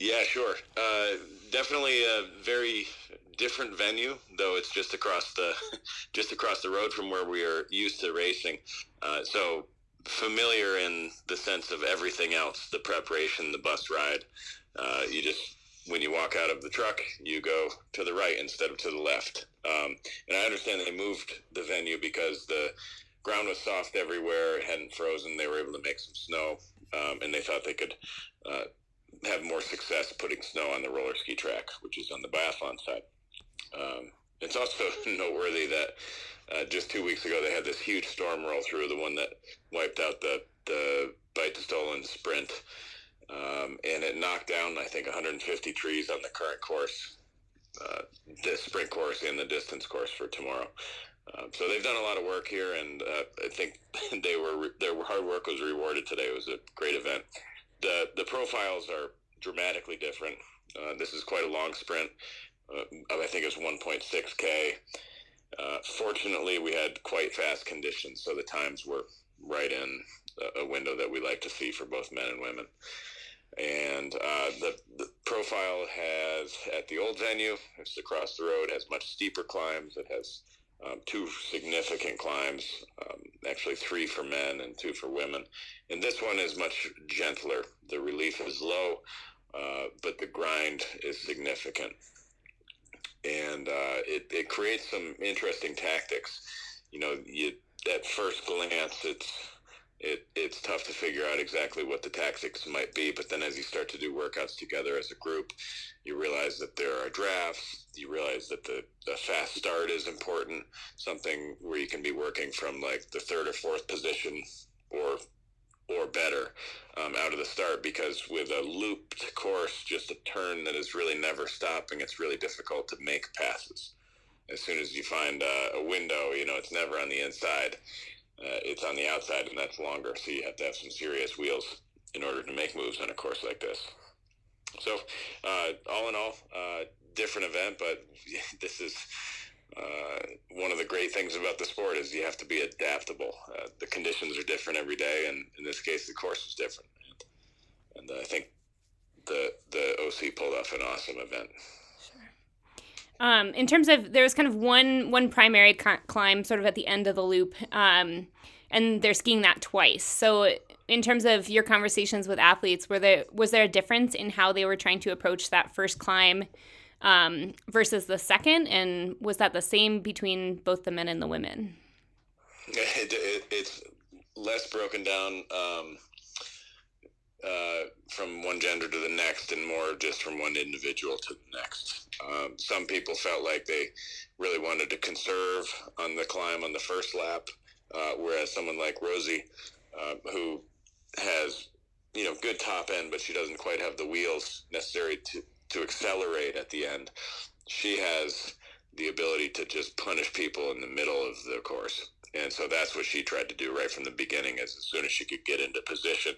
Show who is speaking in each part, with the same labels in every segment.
Speaker 1: Yeah, sure. Uh, definitely a very different venue, though it's just across the just across the road from where we are used to racing. Uh, so familiar in the sense of everything else, the preparation, the bus ride. Uh, you just when you walk out of the truck, you go to the right instead of to the left. Um, and I understand they moved the venue because the ground was soft everywhere, it hadn't frozen. They were able to make some snow, um, and they thought they could uh, have more success putting snow on the roller ski track, which is on the biathlon side. Um, it's also noteworthy that uh, just two weeks ago they had this huge storm roll through, the one that wiped out the the Beitostølen sprint, um, and it knocked down I think 150 trees on the current course, uh, the sprint course and the distance course for tomorrow. Um, so they've done a lot of work here, and uh, I think they were their hard work was rewarded today. It was a great event. The The profiles are dramatically different. Uh, this is quite a long sprint. Uh, I think it was 1.6k. Uh, fortunately, we had quite fast conditions, so the times were right in a window that we like to see for both men and women. And uh, the, the, profile has at the old venue, it's across the road, has much steeper climbs. It has um, two significant climbs, um, actually three for men and two for women. And this one is much gentler. The relief is low, uh, but the grind is significant and uh, it, it creates some interesting tactics. You know, you at first glance, it's it, it's tough to figure out exactly what the tactics might be. But then as you start to do workouts together as a group, you realize that there are drafts. You realize that the, the fast start is important, something where you can be working from like the third or fourth position or or better um, out of the start because with a looped course, just a turn that is really never stopping, it's really difficult to make passes. As soon as you find uh, a window, you know, it's never on the inside. Uh, it's on the outside, and that's longer. So you have to have some serious wheels in order to make moves on a course like this. So, uh, all in all, uh, different event, but this is uh, one of the great things about the sport is you have to be adaptable. Uh, the conditions are different every day, and in this case, the course is different. And, and I think the the OC pulled off an awesome event.
Speaker 2: Um, in terms of there was kind of one one primary climb sort of at the end of the loop, um, and they're skiing that twice. So in terms of your conversations with athletes, were there was there a difference in how they were trying to approach that first climb? um, versus the second? And was that the same between both the men and the women?
Speaker 1: It, it, it's less broken down um, uh, from one gender to the next and more just from one individual to the next. Um, some people felt like they really wanted to conserve on the climb on the first lap, uh, whereas someone like Rosie, uh, who has you know good top end, but she doesn't quite have the wheels necessary to to accelerate at the end. She has the ability to just punish people in the middle of the course. And so that's what she tried to do right from the beginning. As, as soon as she could get into position,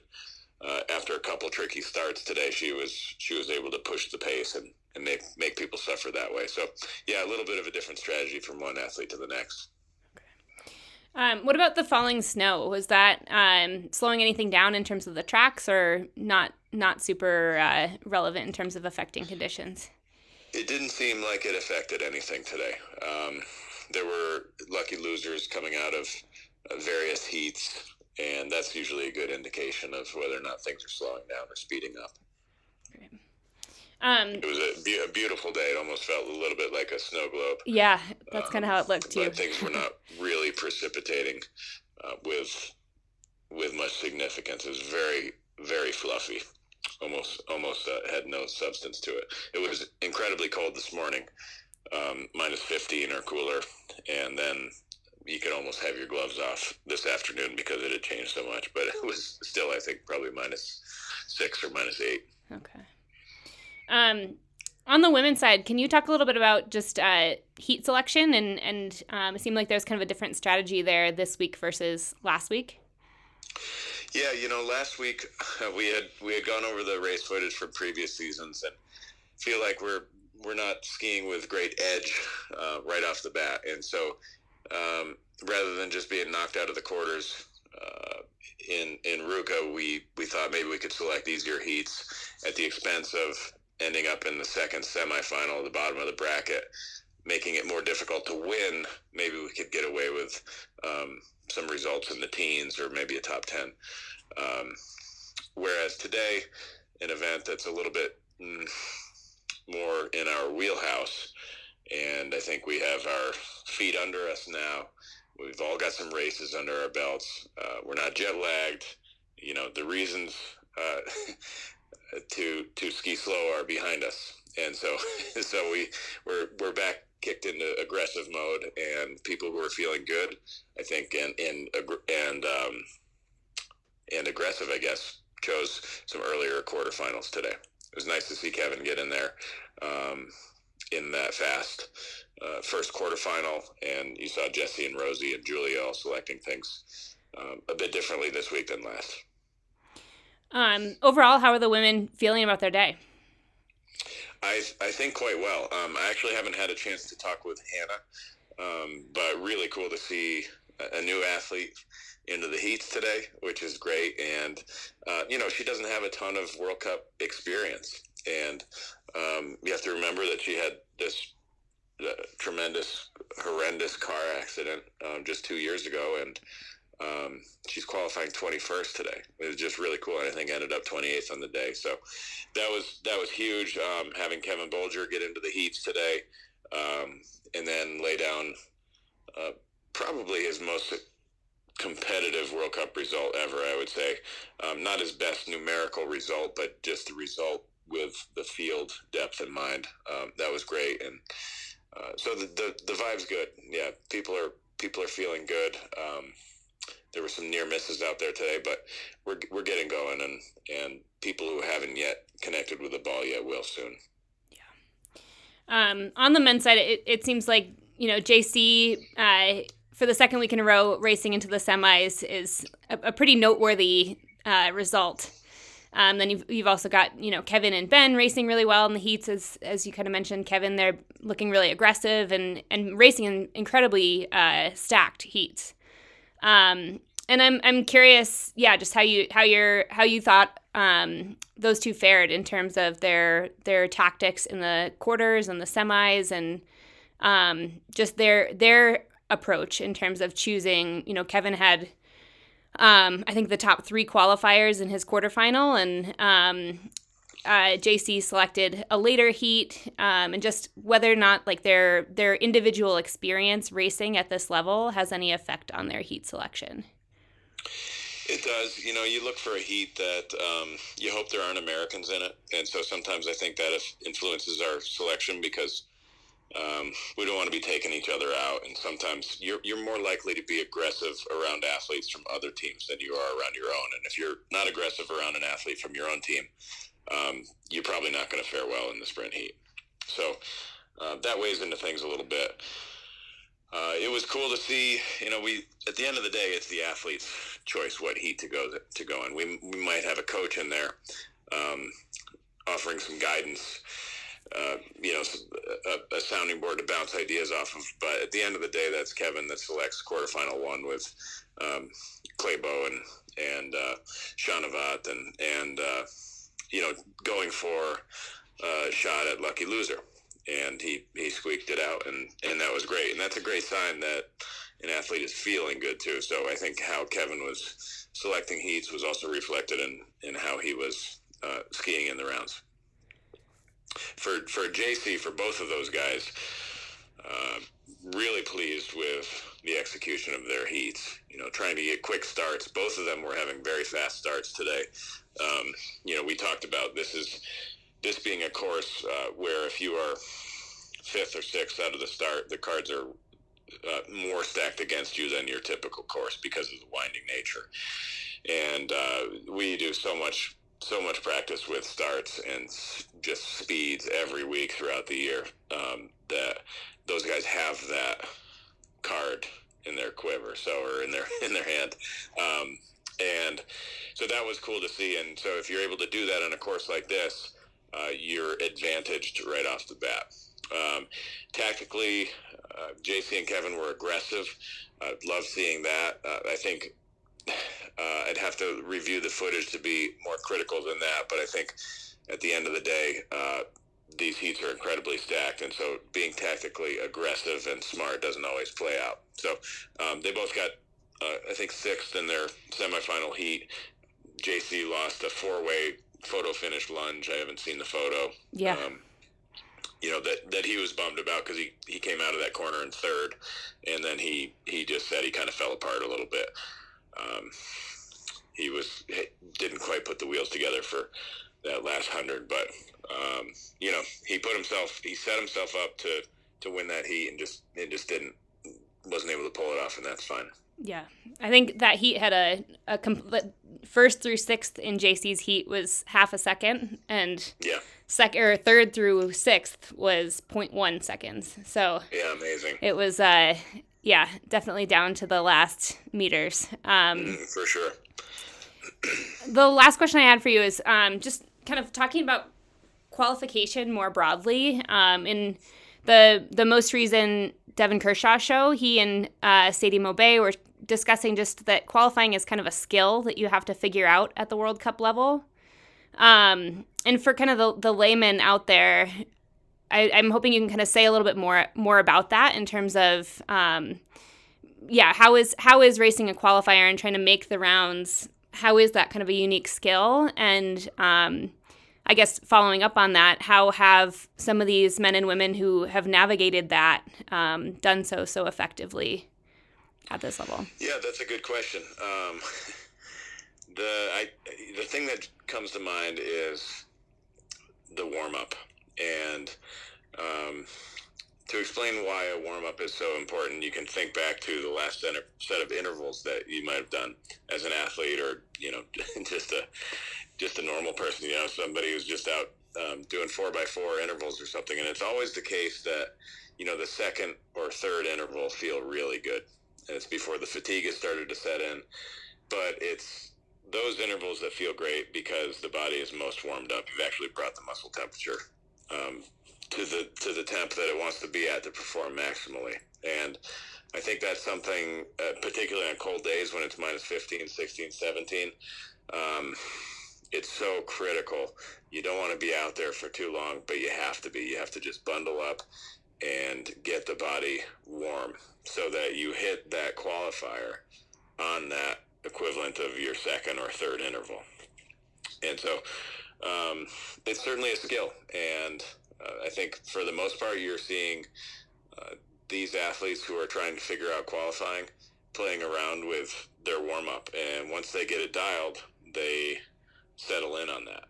Speaker 1: uh, after a couple tricky starts today, she was she was able to push the pace and, and make make people suffer that way. So yeah, a little bit of a different strategy from one athlete to the next.
Speaker 2: Um, what about the falling snow? Was that um, slowing anything down in terms of the tracks, or not? Not super uh, relevant in terms of affecting conditions.
Speaker 1: It didn't seem like it affected anything today. Um, there were lucky losers coming out of uh, various heats, and that's usually a good indication of whether or not things are slowing down or speeding up. Um, it was a, be- a, beautiful day. It almost felt a little bit like a snow globe.
Speaker 2: Yeah, that's um, kind of how it looked too.
Speaker 1: Things were not really precipitating uh, with with much significance. It was very very fluffy. Almost almost uh, had no substance to it. It was incredibly cold this morning, um, minus 15 or cooler, and then you could almost have your gloves off this afternoon because it had changed so much. But it was still, I think, probably minus six or minus eight.
Speaker 2: Okay. Um, on the women's side, can you talk a little bit about just uh, heat selection and and um, it seemed like there's kind of a different strategy there this week versus last week.
Speaker 1: Yeah, you know, last week we had we had gone over the race footage from previous seasons and feel like we're we're not skiing with great edge uh, right off the bat, and so um, rather than just being knocked out of the quarters uh, in in RVCA, we we thought maybe we could select easier heats at the expense of ending up in the second semifinal, at the bottom of the bracket, making it more difficult to win. Maybe we could get away with um, some results in the teens or maybe a top ten. Um, whereas today, an event that's a little bit mm, more in our wheelhouse, and I think we have our feet under us now We've all got some races under our belts. Uh, we're not jet lagged. You know, the reasons uh, to to ski slow are behind us, and so so we we're we're back kicked into aggressive mode, and people who are feeling good, I think, and and and um, and aggressive, I guess, chose some earlier quarterfinals today. It was nice to see Kevin get in there um, in that fast uh, first quarterfinal, and you saw Jessie and Rosie and Julia all selecting things um, a bit differently this week than last.
Speaker 2: Um, overall, how are the women feeling about their day?
Speaker 1: I, I think quite well. Um, I actually haven't had a chance to talk with Hannah, um, but really cool to see a, new athlete into the heats today, which is great. And, uh, you know, she doesn't have a ton of World Cup experience. And um, you have to remember that she had this tremendous, horrendous car accident um, just two years ago, and um, she's qualifying 21st today. It was just really cool, and I think ended up 28th on the day. So that was that was huge. Um, having Kevin Bolger get into the heats today, um, and then lay down uh, probably his most competitive World Cup result ever. I would say, um, not his best numerical result, but just the result with the field depth in mind. Um, that was great, and uh, so the, the, the vibe's good. Yeah, people are people are feeling good. There were some near misses out there today, but we're we're getting going, and and people who haven't yet connected with the ball yet will soon.
Speaker 2: Yeah. Um, on the men's side, it, it seems like you know JC uh, for the second week in a row racing into the semis is a, a pretty noteworthy uh, result. Um, then you've, you've also got you know Kevin and Ben racing really well in the heats as as you kind of mentioned. Kevin they're looking really aggressive and and racing in incredibly uh, stacked heats. Um, and I'm I'm curious, yeah, just how you how you're how you thought um, those two fared in terms of their their tactics in the quarters and the semis and um, just their their approach in terms of choosing. You know, Kevin had um, I think the top three qualifiers in his quarterfinal, and um, uh, JC selected a later heat, um, and just whether or not like their their individual experience racing at this level has any effect on their heat selection.
Speaker 1: It does. You know, you look for a heat that um, you hope there aren't Americans in it, and so sometimes I think that influences our selection because um, we don't want to be taking each other out, and sometimes you're you're more likely to be aggressive around athletes from other teams than you are around your own. And if you're not aggressive around an athlete from your own team, um, you're probably not going to fare well in the sprint heat. So uh, that weighs into things a little bit. Uh, it was cool to see. You know, we at the end of the day, it's the athlete's choice what heat to go to go in. We we might have a coach in there um, offering some guidance uh, you know, a, a, sounding board to bounce ideas off of. But at the end of the day, that's Kevin that selects quarterfinal one with um, Klæbo and and uh, Chanavat and and uh, you know going for a shot at lucky loser, and he he squeaked it out, and and that was great, and that's a great sign that an athlete is feeling good too. So I think how Kevin was selecting heats was also reflected in in how he was uh, skiing in the rounds for for JC for both of those guys. Uh, really pleased with the execution of their heats. You know, trying to get quick starts. Both of them were having very fast starts today. Um, you know, we talked about this is this being a course uh, where if you are fifth or sixth out of the start, the cards are uh, more stacked against you than your typical course because of the winding nature. And uh, we do so much so much practice with starts and just speeds every week throughout the year um, that those guys have that card in their quiver, so or in their in their hand. Um, and so that was cool to see. And so if you're able to do that on a course like this, uh, you're advantaged right off the bat. Um, tactically, uh, JC and Kevin were aggressive. I love seeing that. Uh, I think uh, I'd have to review the footage to be more critical than that. But I think at the end of the day, uh, these heats are incredibly stacked, and so being tactically aggressive and smart doesn't always play out. So um, they both got, uh, I think, sixth in their semifinal heat. JC lost a four-way photo finish lunge. I haven't seen the photo.
Speaker 2: Yeah. Um,
Speaker 1: you know that that he was bummed about because he he came out of that corner in third, and then he he just said he kind of fell apart a little bit. Um, he was didn't quite put the wheels together for that last hundred, but um, you know he put himself he set himself up to to win that heat and just it just didn't wasn't able to pull it off, and that's fine.
Speaker 2: Yeah, I think that heat had a a complete first through sixth in JC's heat was half a second, and
Speaker 1: yeah,
Speaker 2: second or third through sixth was 0.1 seconds. So
Speaker 1: yeah, amazing.
Speaker 2: It was uh, yeah, definitely down to the last meters. Um,
Speaker 1: mm, for sure.
Speaker 2: the last question I had for you is um, just kind of talking about qualification more broadly. Um, in the the most recent Devon Kershaw show, he and uh, Sadie Maubet were discussing just that qualifying is kind of a skill that you have to figure out at the World Cup level. Um, and for kind of the, the layman out there, I, am hoping you can kind of say a little bit more more about that in terms of, um, yeah, how is how is racing a qualifier and trying to make the rounds? How is that kind of a unique skill? And um, I guess following up on that, how have some of these men and women who have navigated that um, done so so effectively at this level?
Speaker 1: Yeah, that's a good question. Um, the I, the thing that comes to mind is the warm up, and um, to explain why a warm up is so important, you can think back to the last set of intervals that you might have done as an athlete, or you know, just a just a normal person, you know, somebody who's just out um, doing four by four intervals or something. And it's always the case that, you know, the second or third interval feel really good. And it's before the fatigue has started to set in. But it's those intervals that feel great because the body is most warmed up. You've actually brought the muscle temperature um, to the to the temp that it wants to be at to perform maximally. And I think that's something, uh, particularly on cold days when it's minus 15, 16, 17. Um, it's so critical. You don't want to be out there for too long, but you have to be. You have to just bundle up and get the body warm so that you hit that qualifier on that equivalent of your second or third interval. And so um, it's certainly a skill. And uh, I think for the most part, you're seeing uh, these athletes who are trying to figure out qualifying playing around with their warm up. And once they get it dialed, they settle in on that.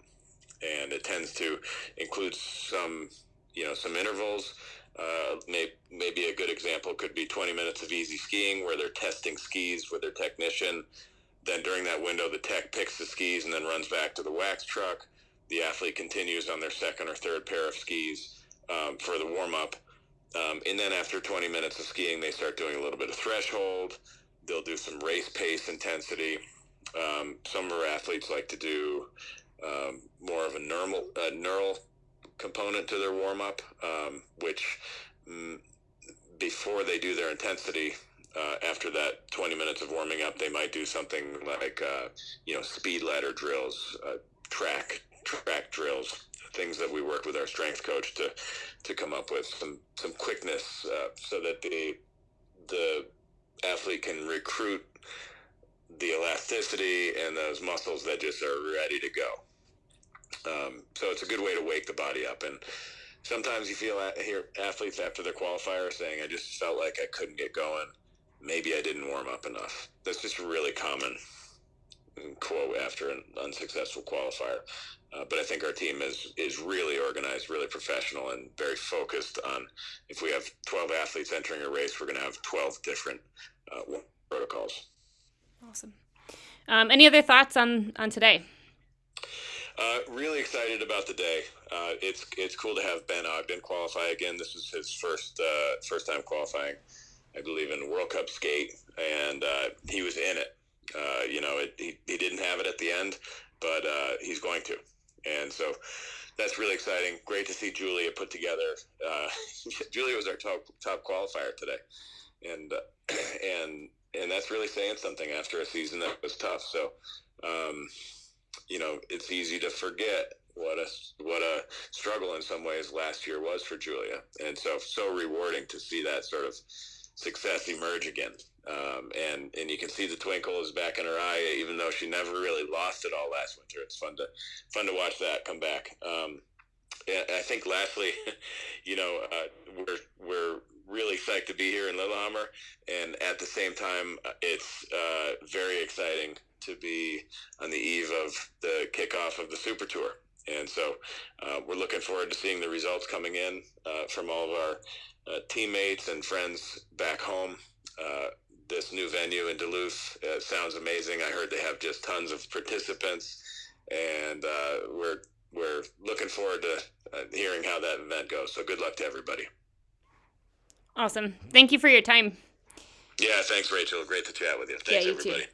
Speaker 1: And it tends to include some, you know, some intervals. Uh, may, maybe a good example could be 20 minutes of easy skiing where they're testing skis with their technician. Then during that window, the tech picks the skis and then runs back to the wax truck. The athlete continues on their second or third pair of skis um, for the warm up. Um, and then after 20 minutes of skiing, they start doing a little bit of threshold. They'll do some race pace intensity. Um, some of our athletes like to do um, more of a normal, neural component to their warm up, um, which mm, before they do their intensity, uh, after that 20 minutes of warming up, they might do something like, uh, you know, speed ladder drills, uh, track track drills, things that we work with our strength coach to to come up with some some quickness uh, so that the the athlete can recruit the elasticity and those muscles that just are ready to go. Um, so it's a good way to wake the body up. And sometimes you feel hear athletes after their qualifier saying, "I just felt like I couldn't get going. Maybe I didn't warm up enough." That's just really common quote after an unsuccessful qualifier. Uh, but I think our team is is really organized, really professional, and very focused on. If we have 12 athletes entering a race, we're going to have 12 different uh, protocols.
Speaker 2: Awesome. Um, any other thoughts on on today?
Speaker 1: Uh, really excited about the day. Uh, it's it's cool to have Ben Ogden qualify again. This is his first uh, first time qualifying, I believe, in World Cup skate, and uh, he was in it. Uh, you know, it, he he didn't have it at the end, but uh, he's going to, and so that's really exciting. Great to see Julia put together. Julia was our top top qualifier today, and and and that's really saying something after a season that was tough. So, um, you know, it's easy to forget what a what a struggle in some ways last year was for Julia, and so so rewarding to see that sort of success emerge again. Um, and and you can see the twinkle is back in her eye, even though she never really lost it all last winter. It's fun to fun to watch that come back. Um, I think lastly, you know, uh, we're we're really psyched to be here in Lillehammer, and at the same time, it's uh, very exciting to be on the eve of the kickoff of the Super Tour. And so uh, we're looking forward to seeing the results coming in uh, from all of our uh, teammates and friends back home. Uh, this new venue in Duluth uh, sounds amazing. I heard they have just tons of participants, and we're we're looking forward to hearing how that event goes. So good luck to everybody.
Speaker 2: Awesome. Thank you for your time.
Speaker 1: Yeah, thanks, Rachel. Great to chat with you. Thanks, yeah, you everybody. Too.